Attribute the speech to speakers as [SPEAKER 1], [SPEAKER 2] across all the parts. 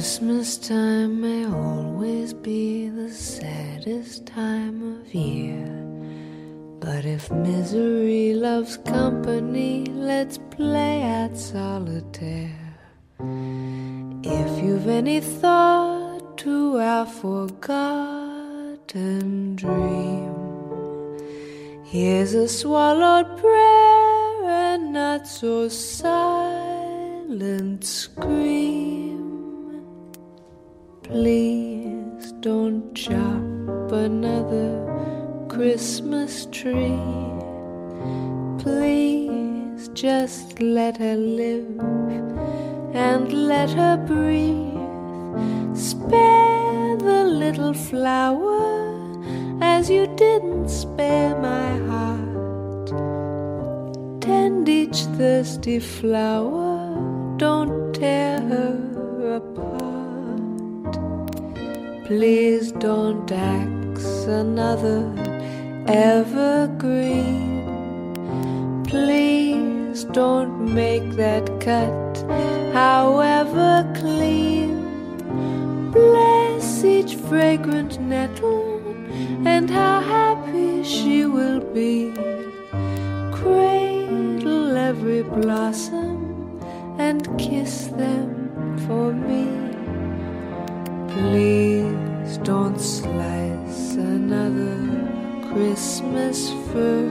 [SPEAKER 1] Christmas time may always be the saddest time of year. But if misery loves company, let's play at solitaire. If you've any thought to our forgotten dream, here's a swallowed prayer and not so silent scream. Please don't chop another Christmas tree. Please just let her live and let her breathe. Spare the little flower as you didn't spare my heart. Tend each thirsty flower, don't tear her apart. Please don't axe another evergreen. Please don't make that cut, however clean. Bless each fragrant nettle, and how happy she will be. Cradle every blossom and kiss them for me. Please don't slice another Christmas fir.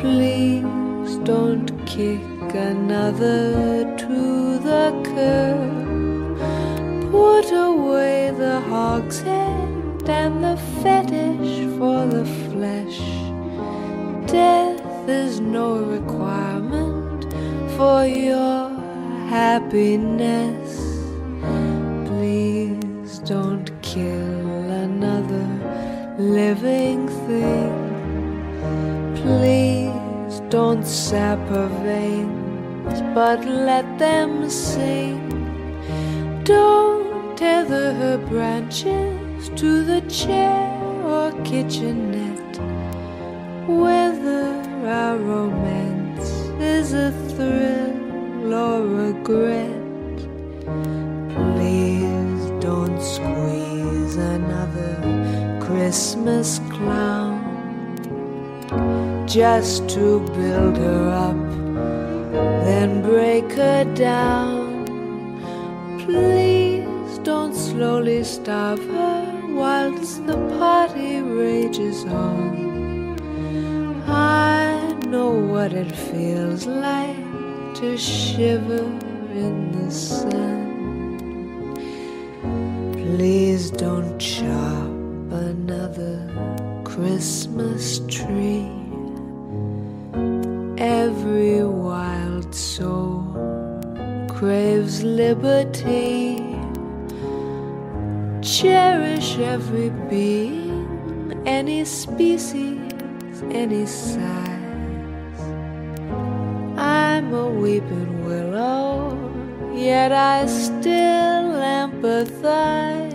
[SPEAKER 1] Please don't kick another to the curb. Put away the hogshead and the fetish for the flesh. Death is no requirement for your happiness. Don't kill another living thing. Please don't sap her veins, but let them sing. Don't tether her branches to the chair or kitchenette. Whether our romance is a thrill or regret. Squeeze another Christmas clown just to build her up, then break her down. Please don't slowly starve her whilst the party rages on. I know what it feels like to shiver in the sun. Please don't chop another Christmas tree. Every wild soul craves liberty. Cherish every being, any species, any size. I'm a weeping willow, yet I still empathize.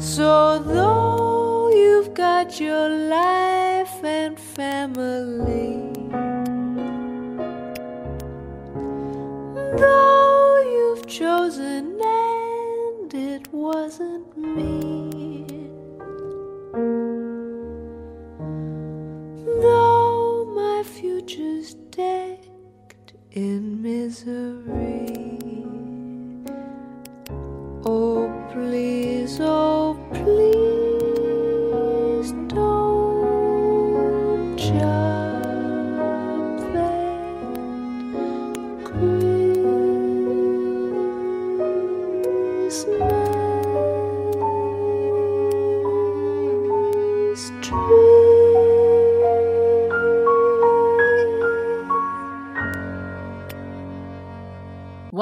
[SPEAKER 1] So though you've got your life and family, Though you've chosen and it wasn't me. In misery. Oh, please, oh,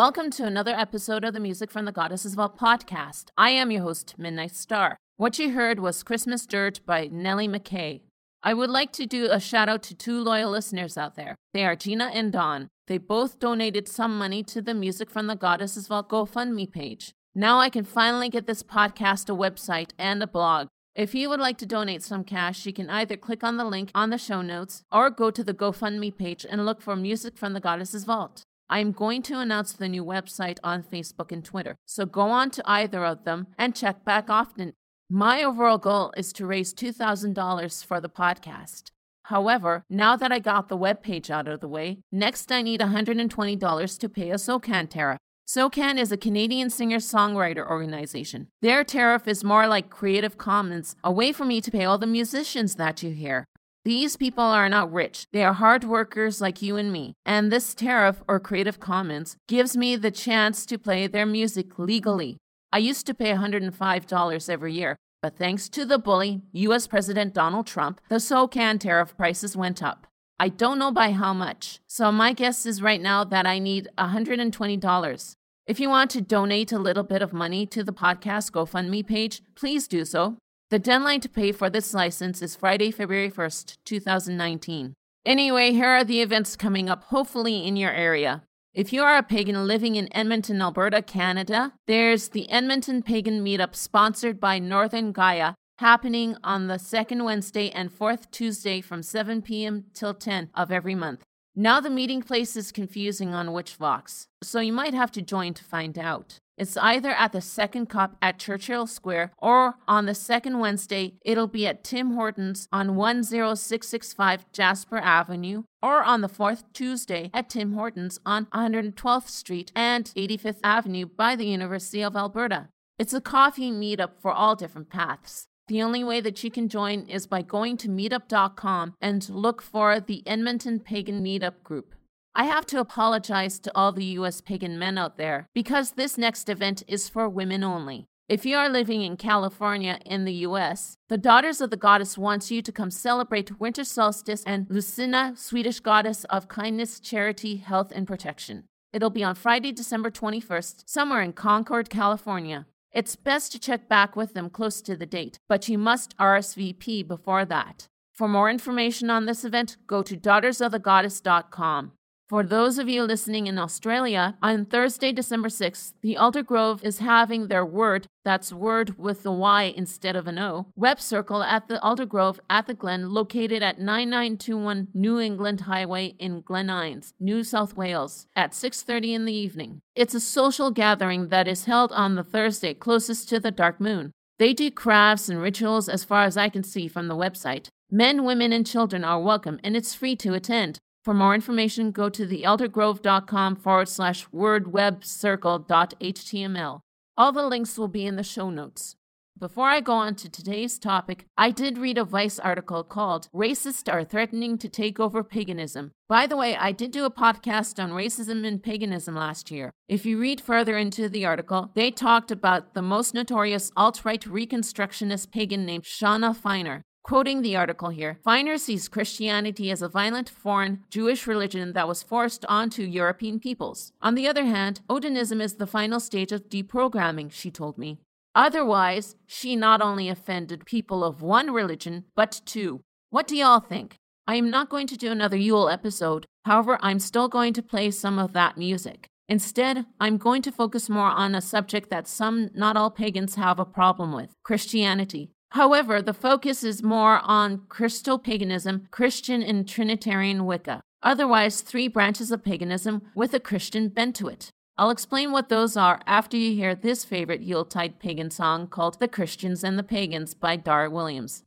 [SPEAKER 2] Welcome to another episode of the Music from the Goddesses Vault podcast. I am your host, Midnight Star. What you heard was Christmas Dirge by Nellie McKay. I would like to do a shout out to two loyal listeners out there. They are Gina and Don. They both donated some money to the Music from the Goddesses Vault GoFundMe page. Now I can finally get this podcast a website and a blog. If you would like to donate some cash, you can either click on the link on the show notes or go to the GoFundMe page and look for Music from the Goddesses Vault. I am going to announce the new website on Facebook and Twitter, so go on to either of them and check back often. My overall goal is to raise $2,000 for the podcast. However, now that I got the webpage out of the way, next I need $120 to pay a SOCAN tariff. SOCAN is a Canadian singer songwriter organization. Their tariff is more like Creative Commons, a way for me to pay all the musicians that you hear. These people are not rich. They are hard workers like you and me. And this tariff or Creative Commons gives me the chance to play their music legally. I used to pay $105 every year, but thanks to the bully, US President Donald Trump, the SOCAN tariff prices went up. I don't know by how much, so my guess is right now that I need $120. If you want to donate a little bit of money to the podcast GoFundMe page, please do so. The deadline to pay for this license is Friday, February 1st, 2019. Anyway, here are the events coming up, hopefully in your area. If you are a pagan living in Edmonton, Alberta, Canada, there's the Edmonton Pagan Meetup sponsored by Northern Gaia happening on the second Wednesday and fourth Tuesday from 7 p.m. till 10 of every month. Now the meeting place is confusing on Witchvox, so you might have to join to find out. It's either at the second cup at Churchill Square or on the second Wednesday, it'll be at Tim Hortons on 10665 Jasper Avenue or on the fourth Tuesday at Tim Hortons on 112th Street and 85th Avenue by the University of Alberta. It's a coffee meetup for all different paths. The only way that you can join is by going to meetup.com and look for the Edmonton Pagan Meetup group. I have to apologize to all the US pagan men out there because this next event is for women only. If you are living in California in the US, the Daughters of the Goddess wants you to come celebrate winter solstice and Lucina, Swedish goddess of kindness, charity, health, and protection. It'll be on Friday, December 21st, somewhere in Concord, California. It's best to check back with them close to the date, but you must RSVP before that. For more information on this event, go to daughtersofthegoddess.com. For those of you listening in Australia, on Thursday, December 6th, the Alder Grove is having their word, that's word with the Y instead of an O, web circle at the Alder Grove at the Glen, located at 9921 New England Highway in Glen Innes, New South Wales, at 6.30 in the evening. It's a social gathering that is held on the Thursday closest to the dark moon. They do crafts and rituals as far as I can see from the website. Men, women, and children are welcome, and it's free to attend. For more information, go to thealdergrove.com forward slash wyrdwebcircle.html. All the links will be in the show notes. Before I go on to today's topic, I did read a Vice article called Racists Are Threatening to Take Over Paganism. By the way, I did do a podcast on racism and paganism last year. If you read further into the article, they talked about the most notorious alt right Reconstructionist pagan named Shauna Feiner. Quoting the article here, Feiner sees Christianity as a violent, foreign, Jewish religion that was forced onto European peoples. On the other hand, Odinism is the final stage of deprogramming, she told me. Otherwise, she not only offended people of one religion, but two. What do y'all think? I am not going to do another Yule episode, however, I'm still going to play some of that music. Instead, I'm going to focus more on a subject that some, not all pagans, have a problem with Christianity. However, the focus is more on Christo paganism, Christian and Trinitarian Wicca. otherwise, three branches of paganism with a Christian bent to it. I'll explain what those are after you hear this favorite Yuletide pagan song called The Christians and the Pagans by Dar Williams.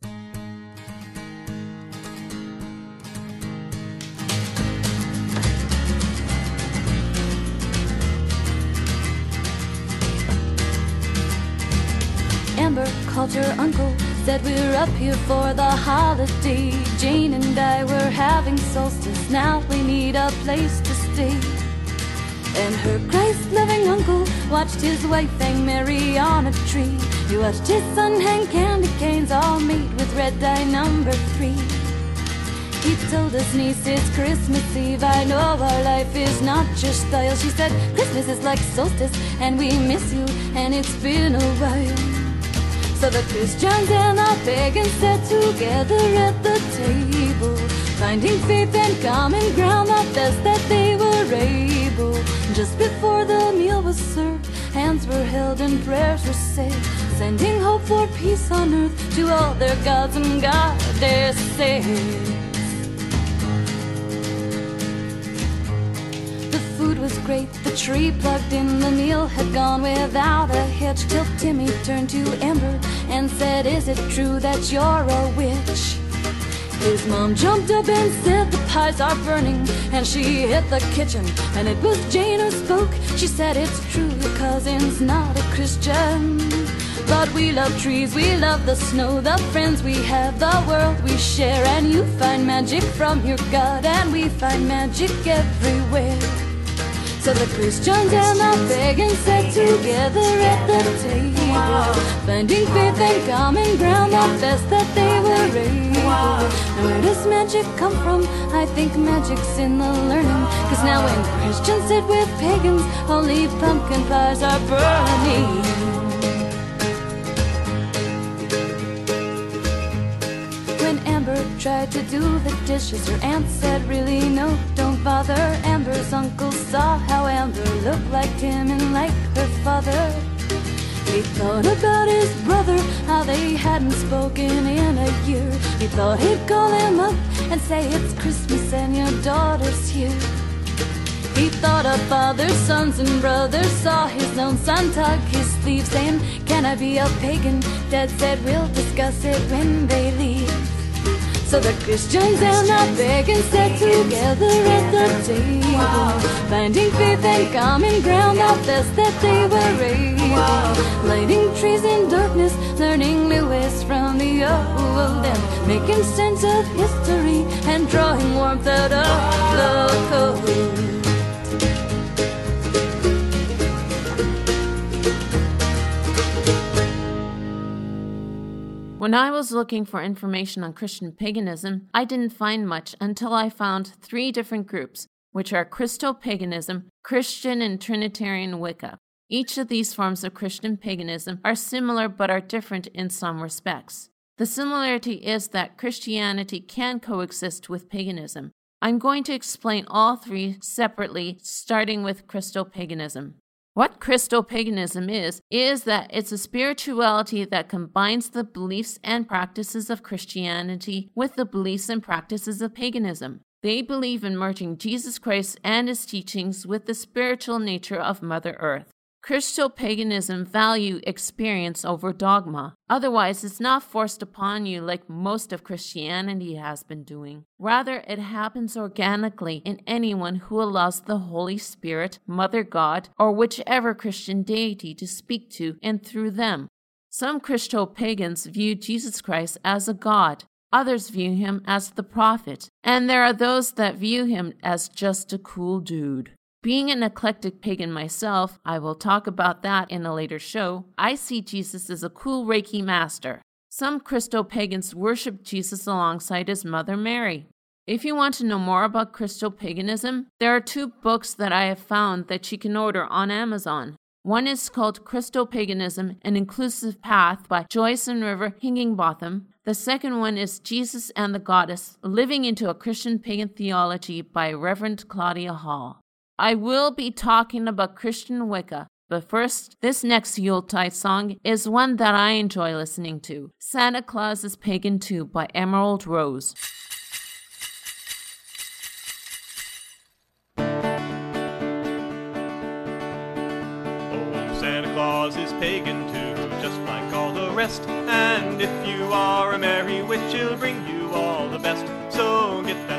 [SPEAKER 3] Amber called her uncle, said we are up here for the holiday. Jane and I were having solstice, now we need a place to stay. And her Christ loving uncle watched his wife hang Mary on a tree. He watched his son hang candy canes, all made with red dye number three. He told his niece it's Christmas Eve. I know our life is not your style. She said Christmas is like solstice, and we miss you, and it's been a while. So the Christians and the pagans sat together at the table, finding faith and common ground the best that they were able. Just before the meal was served, hands were held and prayers were said, sending hope for peace on earth to all their gods and goddesses. Was great, the tree plugged in, the meal had gone without a hitch. Till Timmy turned to Amber and said, Is it true that you're a witch? His mom jumped up and said, The pies are burning. And she hit the kitchen, and it was Jane who spoke. She said, It's true, your cousin's not a Christian. But we love trees, we love the snow, the friends we have, the world we share. And you find magic from your God, and we find magic everywhere. So the Christians and the pagans sat together at the table, finding faith and common ground, the best that they were able. Now where does magic come from? I think magic's in the learning. Cause now when Christians sit with pagans, only pumpkin pies are burning. When Amber tried to do the dishes. Her aunt said, really, no, don't bother. Amber's uncle saw how Amber looked like him and like her father. He thought about his brother, how they hadn't spoken in a year. He thought he'd call him up and say it's Christmas and your daughter's here. He thought of father's sons and brothers, saw his own son tug his sleeve, saying, Can I be a pagan? Dad said, We'll discuss it when they leave. So the Christians and the pagans sat together at the table, finding faith and common ground, the best that they were able. Lighting trees in darkness, learning new ways from the old, and making sense of history and drawing warmth out of the cold.
[SPEAKER 2] When I was looking for information on Christian paganism, I didn't find much until I found three different groups, which are Christo paganism, Christian and Trinitarian Wicca. Each of these forms of Christian paganism are similar but are different in some respects. The similarity is that Christianity can coexist with paganism. I'm going to explain all three separately, starting with Christo paganism. What Christopaganism is, is that it's a spirituality that combines the beliefs and practices of Christianity with the beliefs and practices of paganism. They believe in merging Jesus Christ and his teachings with the spiritual nature of Mother Earth. Christo-paganism value experience over dogma. Otherwise, it's not forced upon you like most of Christianity has been doing. Rather, it happens organically in anyone who allows the Holy Spirit, Mother God, or whichever Christian deity to speak to and through them. Some Christo-pagans view Jesus Christ as a god. Others view him as the prophet, and there are those that view him as just a cool dude. Being an eclectic pagan myself, I will talk about that in a later show, I see Jesus as a cool Reiki master. Some Christo pagans worship Jesus alongside his mother Mary. If you want to know more about Christo paganism, there are two books that I have found that you can order on Amazon. One is called Christo Paganism An Inclusive Path by Joyce and River Higginbotham. The second one is Jesus and the Goddess Living into a ChristoPagan Theology by Reverend Claudia Hall. I will be talking about Christian Wicca, but first, this next Yuletide song is one that I enjoy listening to Santa Claus is Pagan Too by Emerald Rose.
[SPEAKER 4] Oh, is pagan too, just like all the rest. And if you are a merry witch, he'll bring you all the best. So get back.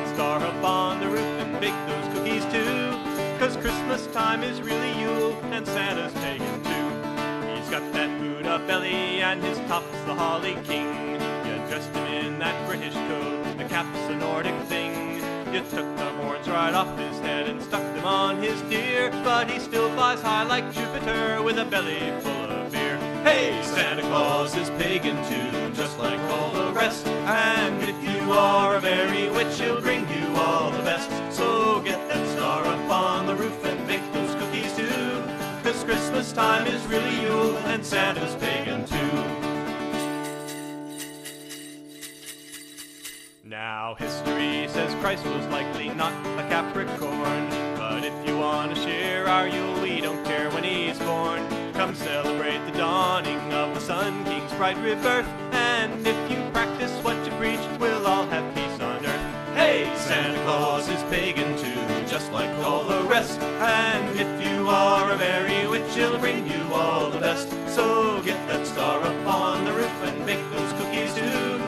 [SPEAKER 4] Christmas time is really Yule, and Santa's pagan too. He's got that Buddha belly, and his top's the Holly King. You dressed him in that British coat, the cap's a Nordic thing. You took the horns right off his head and stuck them on his deer, but he still flies high like Jupiter with a belly full of beer. Hey, Santa Claus is pagan too, just like all the rest. And if you are a merry witch, he'll bring Christmas time is really Yule and Santa's pagan too. Now history says Christ was likely not a Capricorn. But if you want to share our Yule, we don't care when he's born. Come celebrate the dawning of the Sun King's bright rebirth. And if you practice what you preach, we'll all have peace on earth. Hey, Santa Claus is pagan too, just like all the rest. And if you are a merry witch, he'll bring you all the best. So get that star up on the roof and make those cookies too.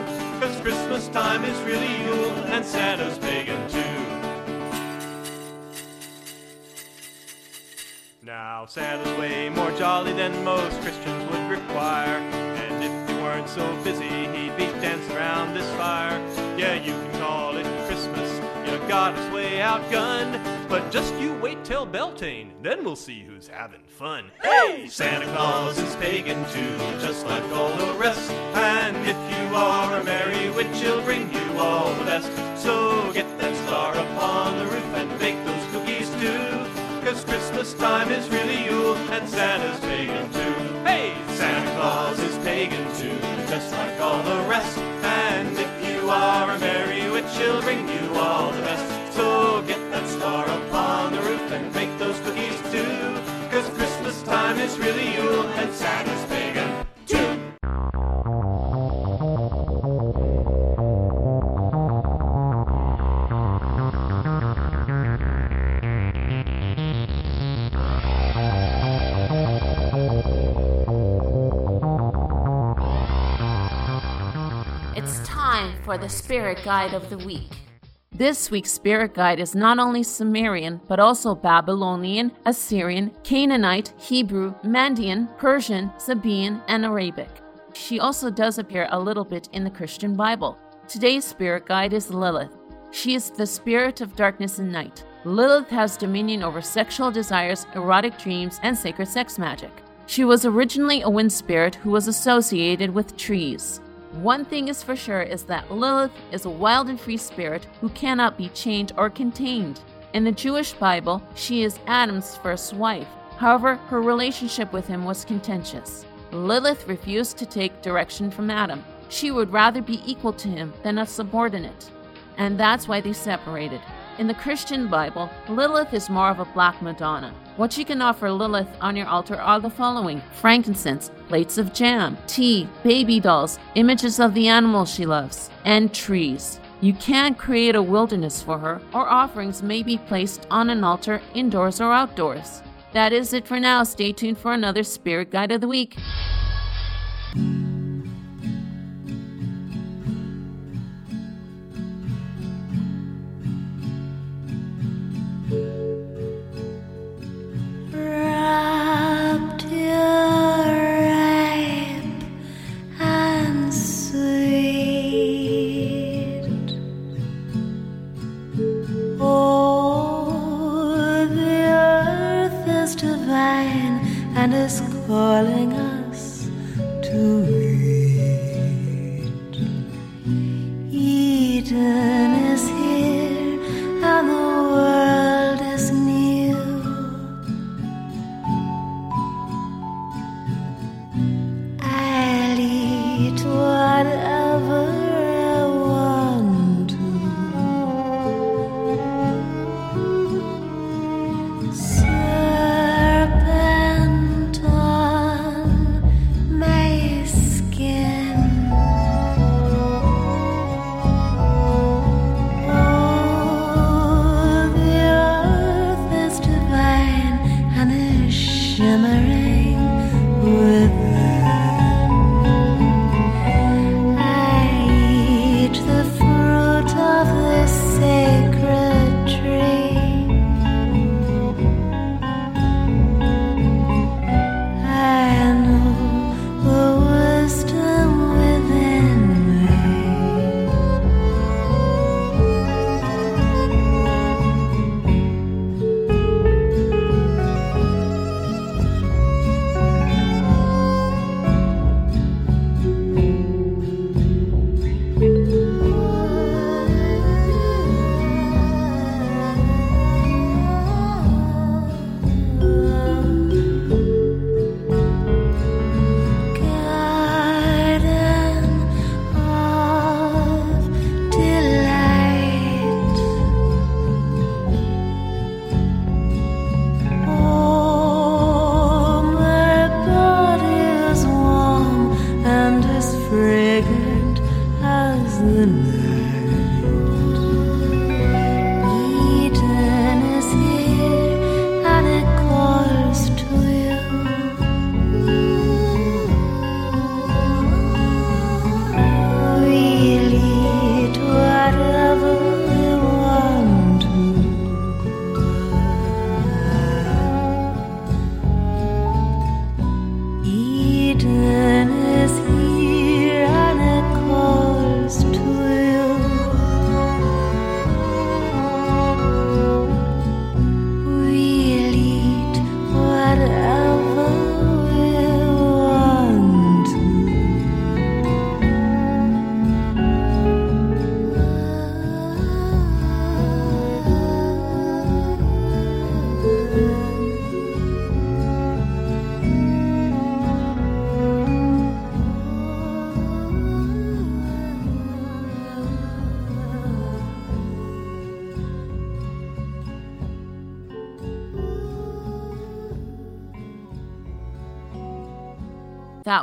[SPEAKER 4] Cause Christmas time is really Yule and Santa's pagan too. Now Santa's way more jolly than most Christians would require. And if he weren't so busy, he'd be dancing around this fire. Yeah, you can call it Christmas, you got his way outgunned. But just you wait till Beltane, then we'll see who's having fun. Hey, Santa Claus is pagan too, just like all the rest. And if you are a merry witch, he'll bring you all the best. So get that star up on the roof and bake those cookies too. Cause Christmas time is really Yule and Santa's pagan too. Hey, Santa Claus is pagan too, just like all the rest. And if you are a merry witch, he'll bring you all the best. Star up on the roof and those cookies too. Cause Christmas time is really Yule and Santa's too.
[SPEAKER 2] It's time for the Spirit Guide of the Week. This week's Spirit Guide is not only Sumerian, but also Babylonian, Assyrian, Canaanite, Hebrew, Mandean, Persian, Sabaean, and Arabic. She also does appear a little bit in the Christian Bible. Today's Spirit Guide is Lilith. She is the spirit of darkness and night. Lilith has dominion over sexual desires, erotic dreams, and sacred sex magic. She was originally a wind spirit who was associated with trees. One thing is for sure is that Lilith is a wild and free spirit who cannot be chained or contained. In the Jewish Bible, she is Adam's first wife. However, her relationship with him was contentious. Lilith refused to take direction from Adam. She would rather be equal to him than a subordinate. And that's why they separated. In the Christian Bible, Lilith is more of a black Madonna. What you can offer Lilith on your altar are the following frankincense, plates of jam, tea, baby dolls, images of the animals she loves, and trees. You can't create a wilderness for her, or offerings may be placed on an altar indoors or outdoors. That is it for now. Stay tuned for another Spirit Guide of the Week.
[SPEAKER 3] And is calling us to eat. Eden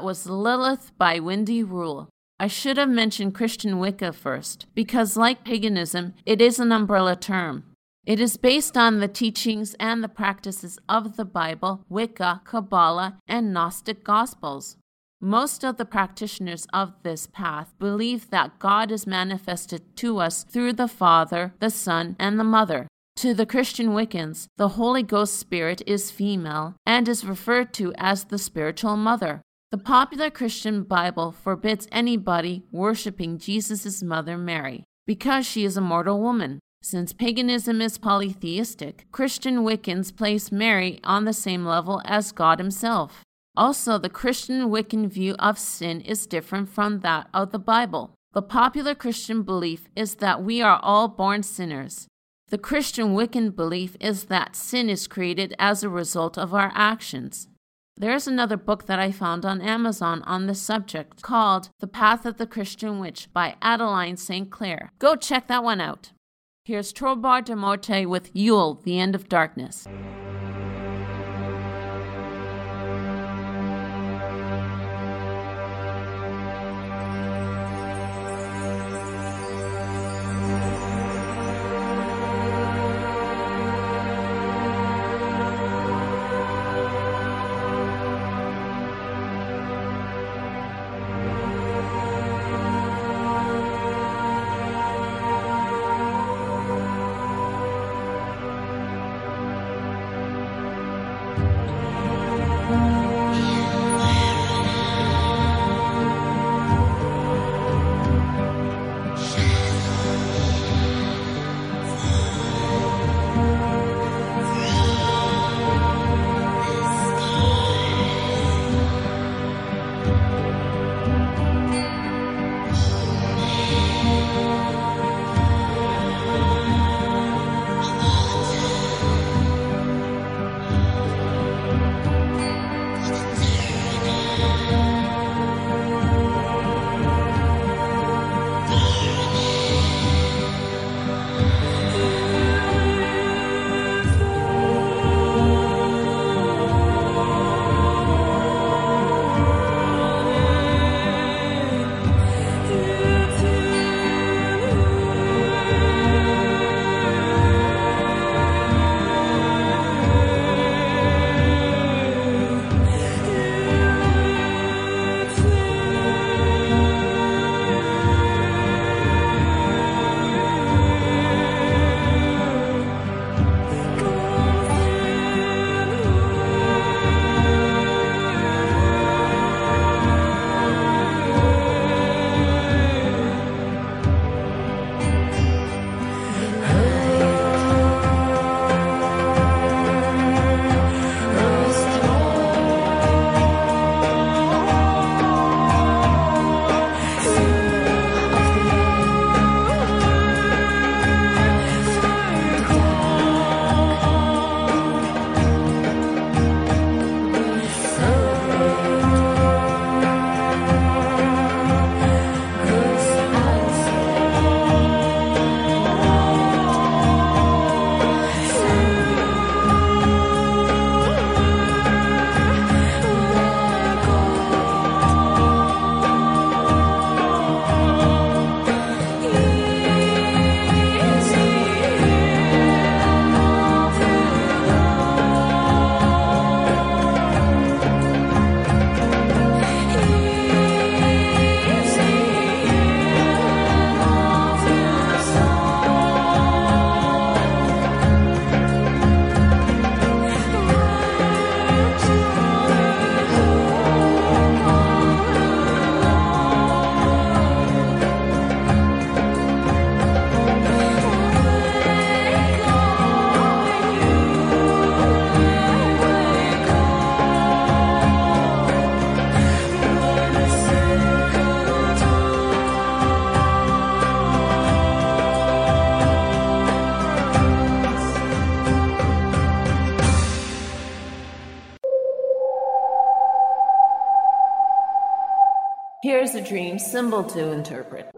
[SPEAKER 2] was Lilith by Wendy Rule. I should have mentioned Christian Wicca first, because like paganism, it is an umbrella term. It is based on the teachings and the practices of the Bible, Wicca, Kabbalah, and Gnostic Gospels. Most of the practitioners of this path believe that God is manifested to us through the Father, the Son, and the Mother. To the Christian Wiccans, the Holy Ghost Spirit is female and is referred to as the spiritual mother. The popular Christian Bible forbids anybody worshiping Jesus' mother Mary because she is a mortal woman. Since paganism is polytheistic, Christian Wiccans place Mary on the same level as God Himself. Also, the Christian Wiccan view of sin is different from that of the Bible. The popular Christian belief is that we are all born sinners. The Christian Wiccan belief is that sin is created as a result of our actions. There's another book that I found on Amazon on this subject called The Path of the Christian Witch by Adeline St. Clair. Go check that one out. Here's Trobar de Morte with Yule, The End of Darkness. Here's a dream symbol to interpret.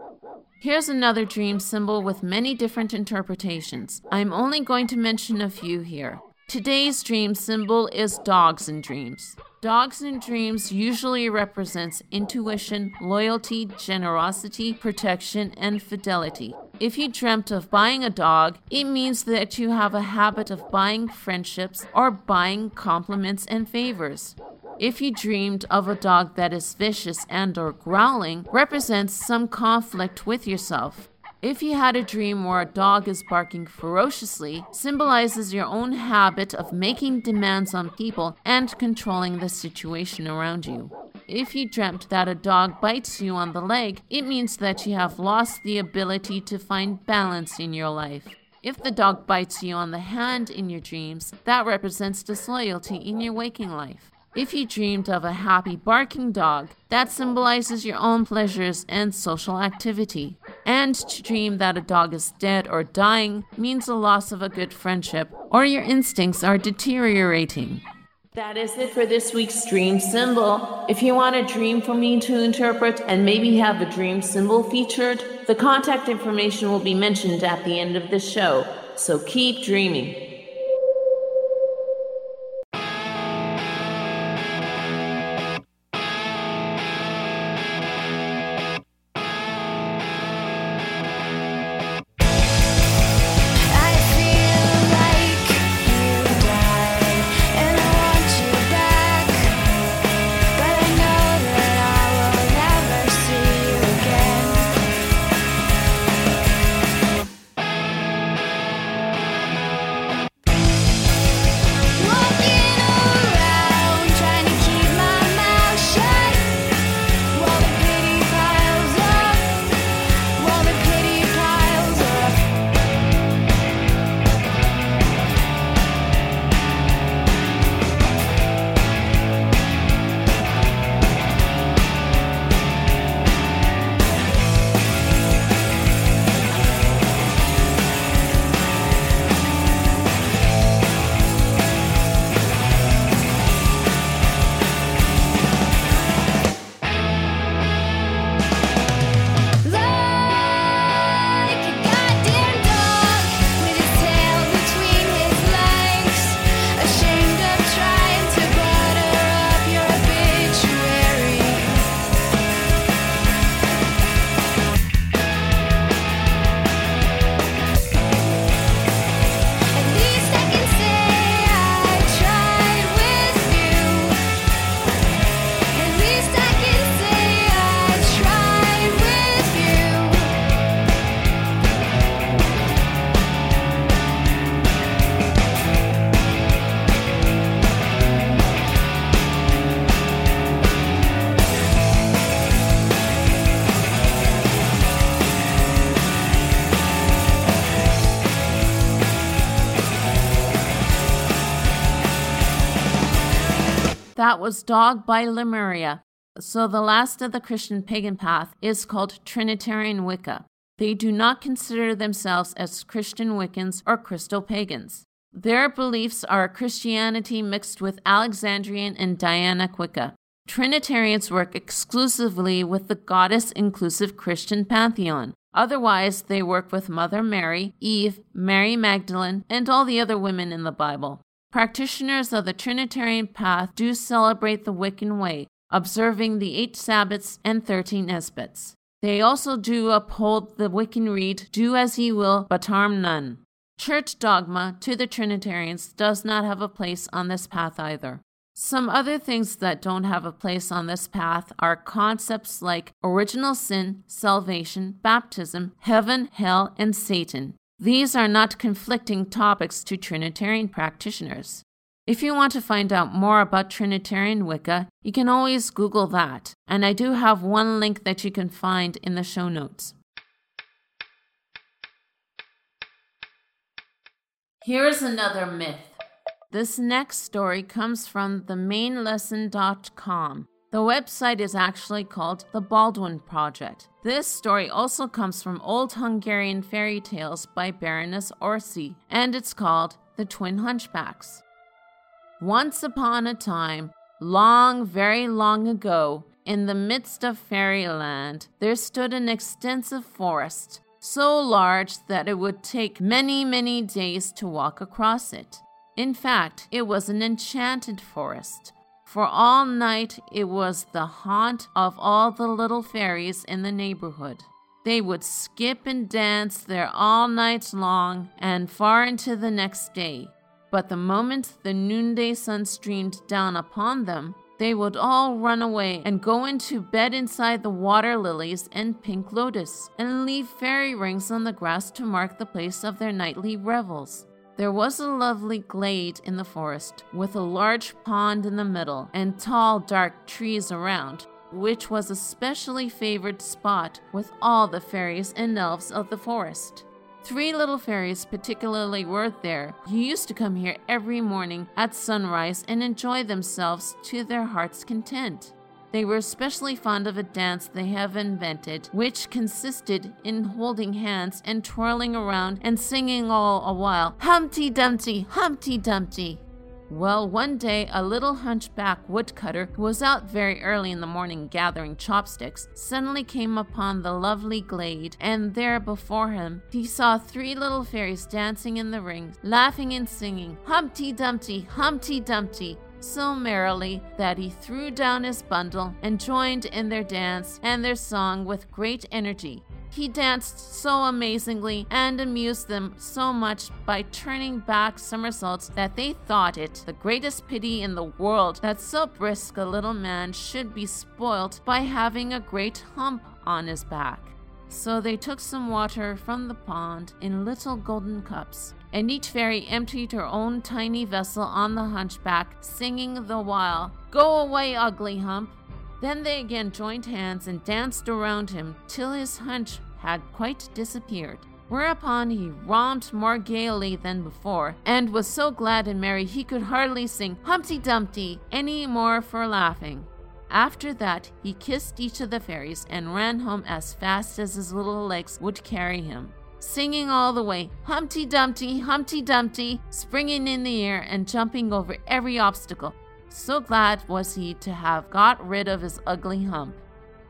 [SPEAKER 2] Here's another dream symbol with many different interpretations. I'm only going to mention a few here. Today's dream symbol is dogs in dreams. Dogs in dreams usually represents intuition, loyalty, generosity, protection, and fidelity. If you dreamt of buying a dog, it means that you have a habit of buying friendships or buying compliments and favors. If you dreamed of a dog that is vicious and or growling, represents some conflict with yourself. If you had a dream where a dog is barking ferociously, symbolizes your own habit of making demands on people and controlling the situation around you. If you dreamt that a dog bites you on the leg, it means that you have lost the ability to find balance in your life. If the dog bites you on the hand in your dreams, that represents disloyalty in your waking life. If you dreamed of a happy barking dog, that symbolizes your own pleasures and social activity. And to dream that a dog is dead or dying means the loss of a good friendship or your instincts are deteriorating. That is it for this week's dream symbol. If you want a dream for me to interpret and maybe have a dream symbol featured, the contact information will be mentioned at the end of the show. So keep dreaming. Was Dog by Lemuria. So the last of the Christian pagan path is called Trinitarian Wicca. They do not consider themselves as Christian Wiccans or Christo pagans. Their beliefs are Christianity mixed with Alexandrian and Dianic Wicca. Trinitarians work exclusively with the goddess inclusive Christian pantheon. Otherwise, they work with Mother Mary, Eve, Mary Magdalene, and all the other women in the Bible. Practitioners of the Trinitarian path do celebrate the Wiccan way, observing the eight Sabbaths and thirteen Esbats. They also do uphold the Wiccan Rede, Do as ye will, but harm none. Church dogma to the Trinitarians does not have a place on this path either. Some other things that don't have a place on this path are concepts like original sin, salvation, baptism, heaven, hell, and Satan. These are not conflicting topics to Trinitarian practitioners. If you want to find out more about Trinitarian Wicca, you can always Google that, and I do have one link that you can find in the show notes. Here's another myth. This next story comes from themainlesson.com. The website is actually called the Baldwin Project. This story also comes from Old Hungarian Fairy Tales by Baroness Orczy, and it's called The Twin Hunchbacks. Once upon a time, long, very long ago, in the midst of fairyland, there stood an extensive forest, so large that it would take many, many days to walk across it. In fact, it was an enchanted forest, For all night it was the haunt of all the little fairies in the neighborhood. They would skip and dance there all night long and far into the next day. But the moment the noonday sun streamed down upon them, they would all run away and go into bed inside the water lilies and pink lotus and leave fairy rings on the grass to mark the place of their nightly revels. There was a lovely glade in the forest with a large pond in the middle and tall dark trees around, which was a specially favored spot with all the fairies and elves of the forest. Three little fairies particularly were there, who used to come here every morning at sunrise and enjoy themselves to their heart's content. They were especially fond of a dance they have invented, which consisted in holding hands and twirling around and singing all a while, Humpty Dumpty, Humpty Dumpty. Well, one day a little hunchback woodcutter who was out very early in the morning gathering chopsticks suddenly came upon the lovely glade, and there before him he saw three little fairies dancing in the ring, laughing and singing Humpty Dumpty, Humpty Dumpty so merrily that he threw down his bundle and joined in their dance and their song with great energy. He danced so amazingly and amused them so much by turning back somersaults that they thought it the greatest pity in the world that so brisk a little man should be spoilt by having a great hump on his back. So they took some water from the pond in little golden cups, and each fairy emptied her own tiny vessel on the hunchback, singing the while, Go away, ugly hump. Then they again joined hands and danced around him till his hunch had quite disappeared. Whereupon he romped more gaily than before, and was so glad and merry he could hardly sing Humpty Dumpty any more for laughing. After that, he kissed each of the fairies and ran home as fast as his little legs would carry him, singing all the way Humpty Dumpty, Humpty Dumpty, springing in the air and jumping over every obstacle. So glad was he to have got rid of his ugly hump.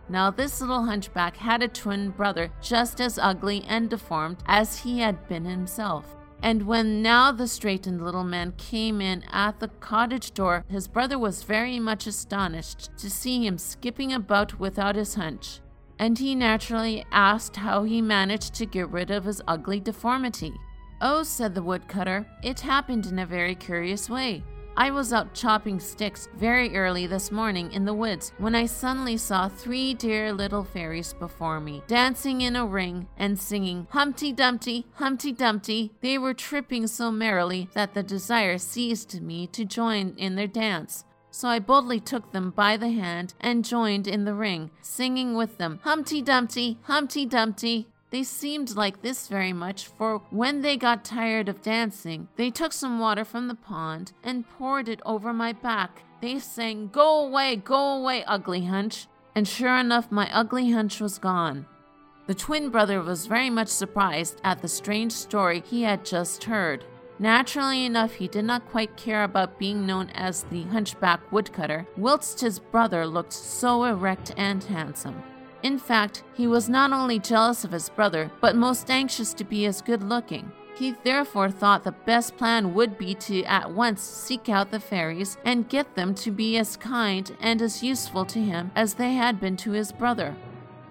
[SPEAKER 2] Now, this little hunchback had a twin brother just as ugly and deformed as he had been himself. And when now the straightened little man came in at the cottage door, his brother was very much astonished to see him skipping about without his hunch. And he naturally asked how he managed to get rid of his ugly deformity. Oh, said the woodcutter, it happened in a very curious way. I was out chopping sticks very early this morning in the woods when I suddenly saw three dear little fairies before me, dancing in a ring and singing Humpty Dumpty, Humpty Dumpty. They were tripping so merrily that the desire seized me to join in their dance. So I boldly took them by the hand and joined in the ring, singing with them Humpty Dumpty, Humpty Dumpty. They seemed like this very much, for when they got tired of dancing, they took some water from the pond and poured it over my back. They sang, Go away, go away, ugly hunch. And sure enough, my ugly hunch was gone. The twin brother was very much surprised at the strange story he had just heard. Naturally enough, he did not quite care about being known as the hunchback woodcutter, whilst his brother looked so erect and handsome. In fact, he was not only jealous of his brother, but most anxious to be as good looking. He therefore thought the best plan would be to at once seek out the fairies and get them to be as kind and as useful to him as they had been to his brother.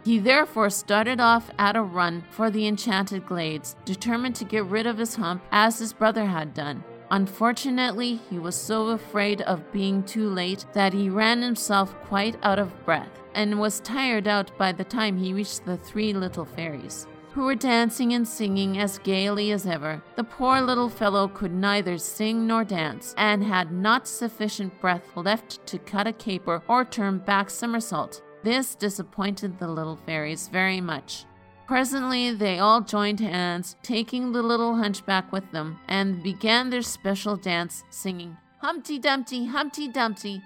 [SPEAKER 2] He therefore started off at a run for the enchanted glades, determined to get rid of his hump as his brother had done. Unfortunately, he was so afraid of being too late that he ran himself quite out of breath and was tired out by the time he reached the three little fairies, who were dancing and singing as gaily as ever. The poor little fellow could neither sing nor dance, and had not sufficient breath left to cut a caper or turn back somersault. This disappointed the little fairies very much. Presently, they all joined hands, taking the little hunchback with them, and began their special dance, singing Humpty Dumpty, Humpty Dumpty,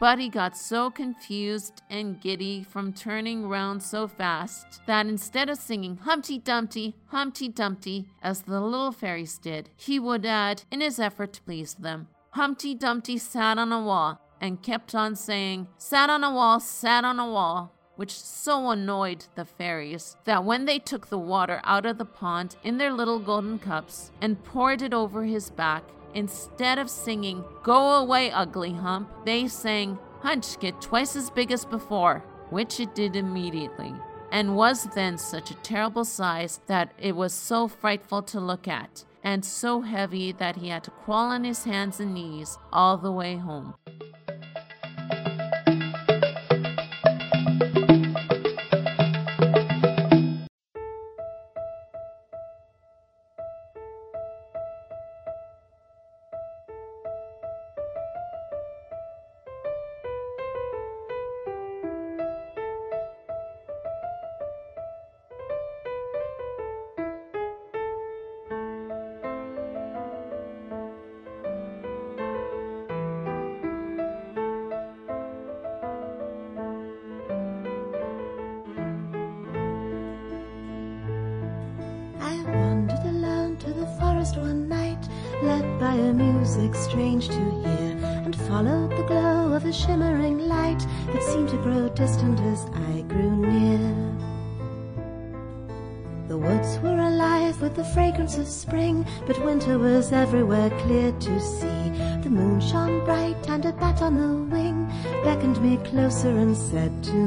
[SPEAKER 2] but he got so confused and giddy from turning round so fast that instead of singing Humpty Dumpty, Humpty Dumpty, as the little fairies did, he would add, in his effort to please them, Humpty Dumpty sat on a wall and kept on saying, Sat on a wall, sat on a wall, which so annoyed the fairies that when they took the water out of the pond in their little golden cups and poured it over his back, Instead of singing, Go away, ugly hump, they sang, Hunch, get twice as big as before, which it did immediately, and was then such a terrible size that it was so frightful to look at, and so heavy that he had to crawl on his hands and knees all the way home.
[SPEAKER 1] And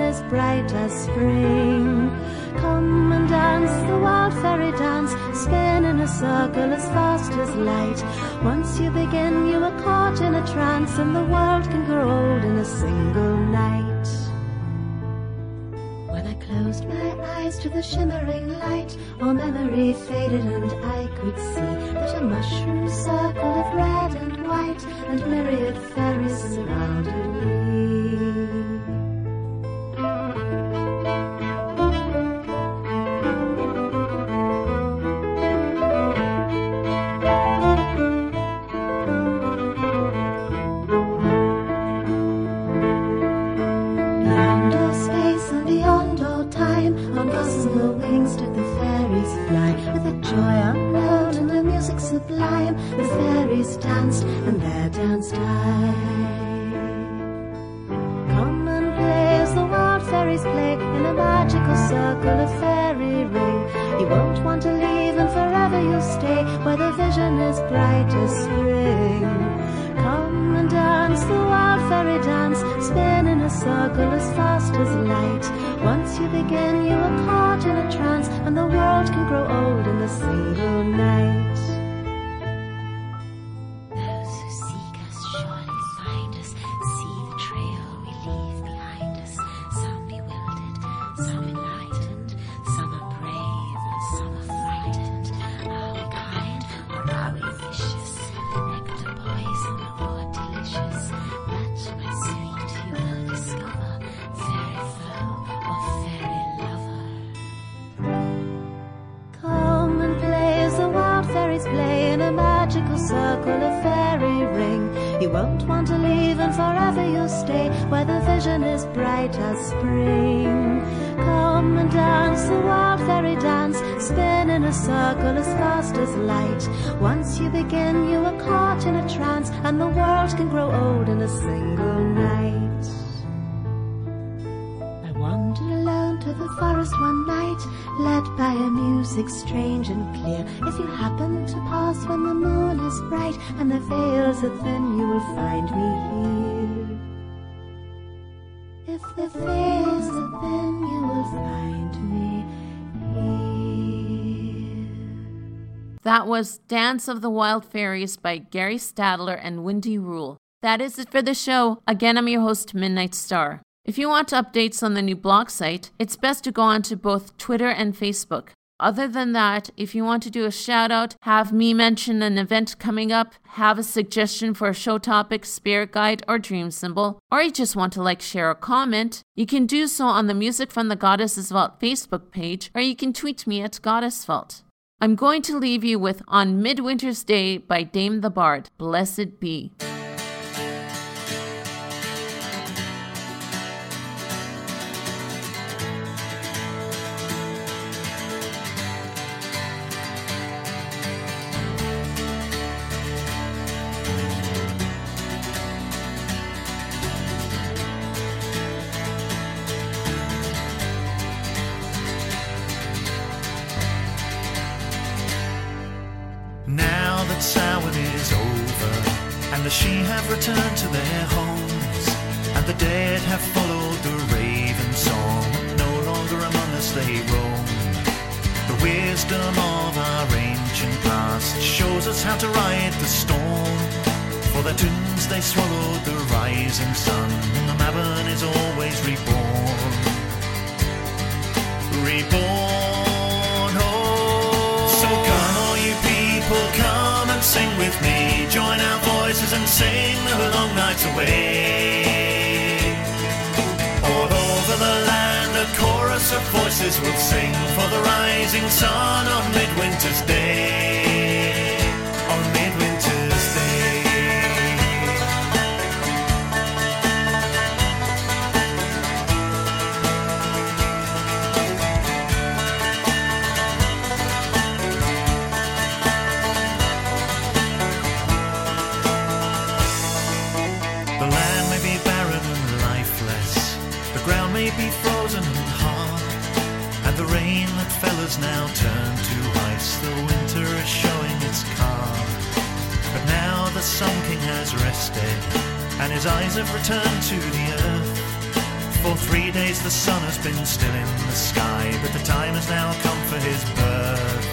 [SPEAKER 1] is bright as spring. Come and dance the wild fairy dance, spin in a circle as fast as light. Once you begin, you are caught in a trance, and the world can grow old in a single night. When I closed my eyes to the shimmering light, all memory faded, and I could see that a mushroom circle of red and white and myriad fairies surrounded me. Circle, a fairy ring. You won't want to leave, and forever you'll stay where the vision is bright as spring. Come and dance the wild fairy dance, spin in a circle as fast as light. Once you begin, you are caught in a trance, and the world can grow old in a single night. Those spring. Come and dance the wild fairy dance, spin in a circle as fast as light. Once you begin, you are caught in a trance, and the world can grow old in a single night. I wandered alone to the forest one night, led by a music strange and clear. If you happen to pass when the moon is bright and the veils are thin, you will find me here. Here.
[SPEAKER 2] That was Dance of the Wild Faeries by Gary Stadler and Wendy Rule. That is it for the show. Again, I'm your host, Midnight Star. If you want updates on the new blog site, it's best to go on to both Twitter and Facebook. Other than that, if you want to do a shout out, have me mention an event coming up, have a suggestion for a show topic, spirit guide, or dream symbol, or you just want to like, share, or comment, you can do so on the Music from the Goddesses Vault Facebook page, or you can tweet me at Goddess Vault. I'm going to leave you with On Midwinter's Day by Damh the Bard. Blessed be.
[SPEAKER 5] And his eyes have returned to the earth. For three days the sun has been still in the sky, but the time has now come for his birth.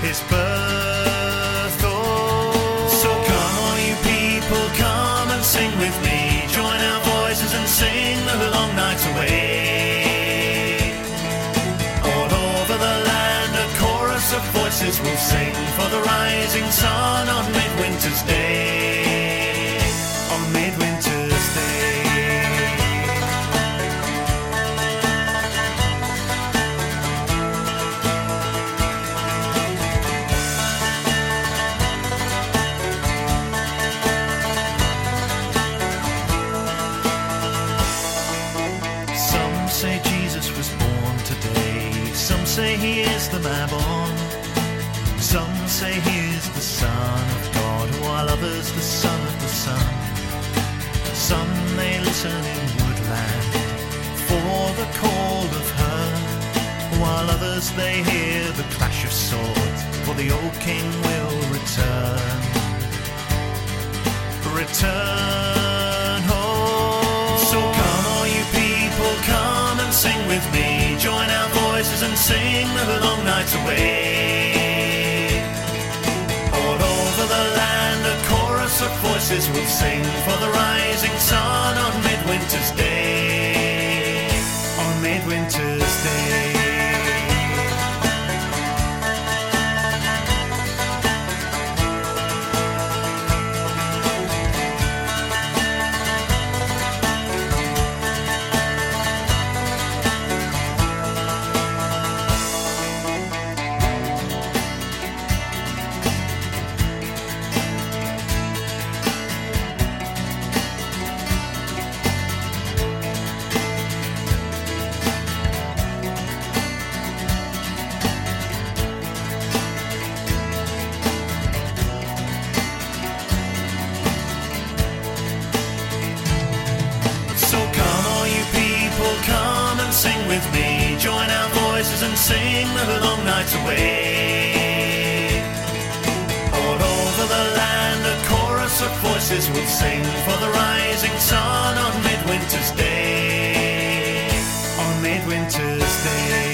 [SPEAKER 5] His birth, oh. So come, all you people, come and sing with me. Join our voices and sing the long nights away. All over the land, a chorus of voices will sing for the rising sun on midwinter's day. Others they hear the clash of swords, for the old king will return. Return home. So come, all you people, come and sing with me. Join our voices and sing the long nights away. All over the land, a chorus of voices will sing for the rising sun on midwinter's day. On midwinter's day. Voices will sing for the rising sun on midwinter's day. On midwinter's day.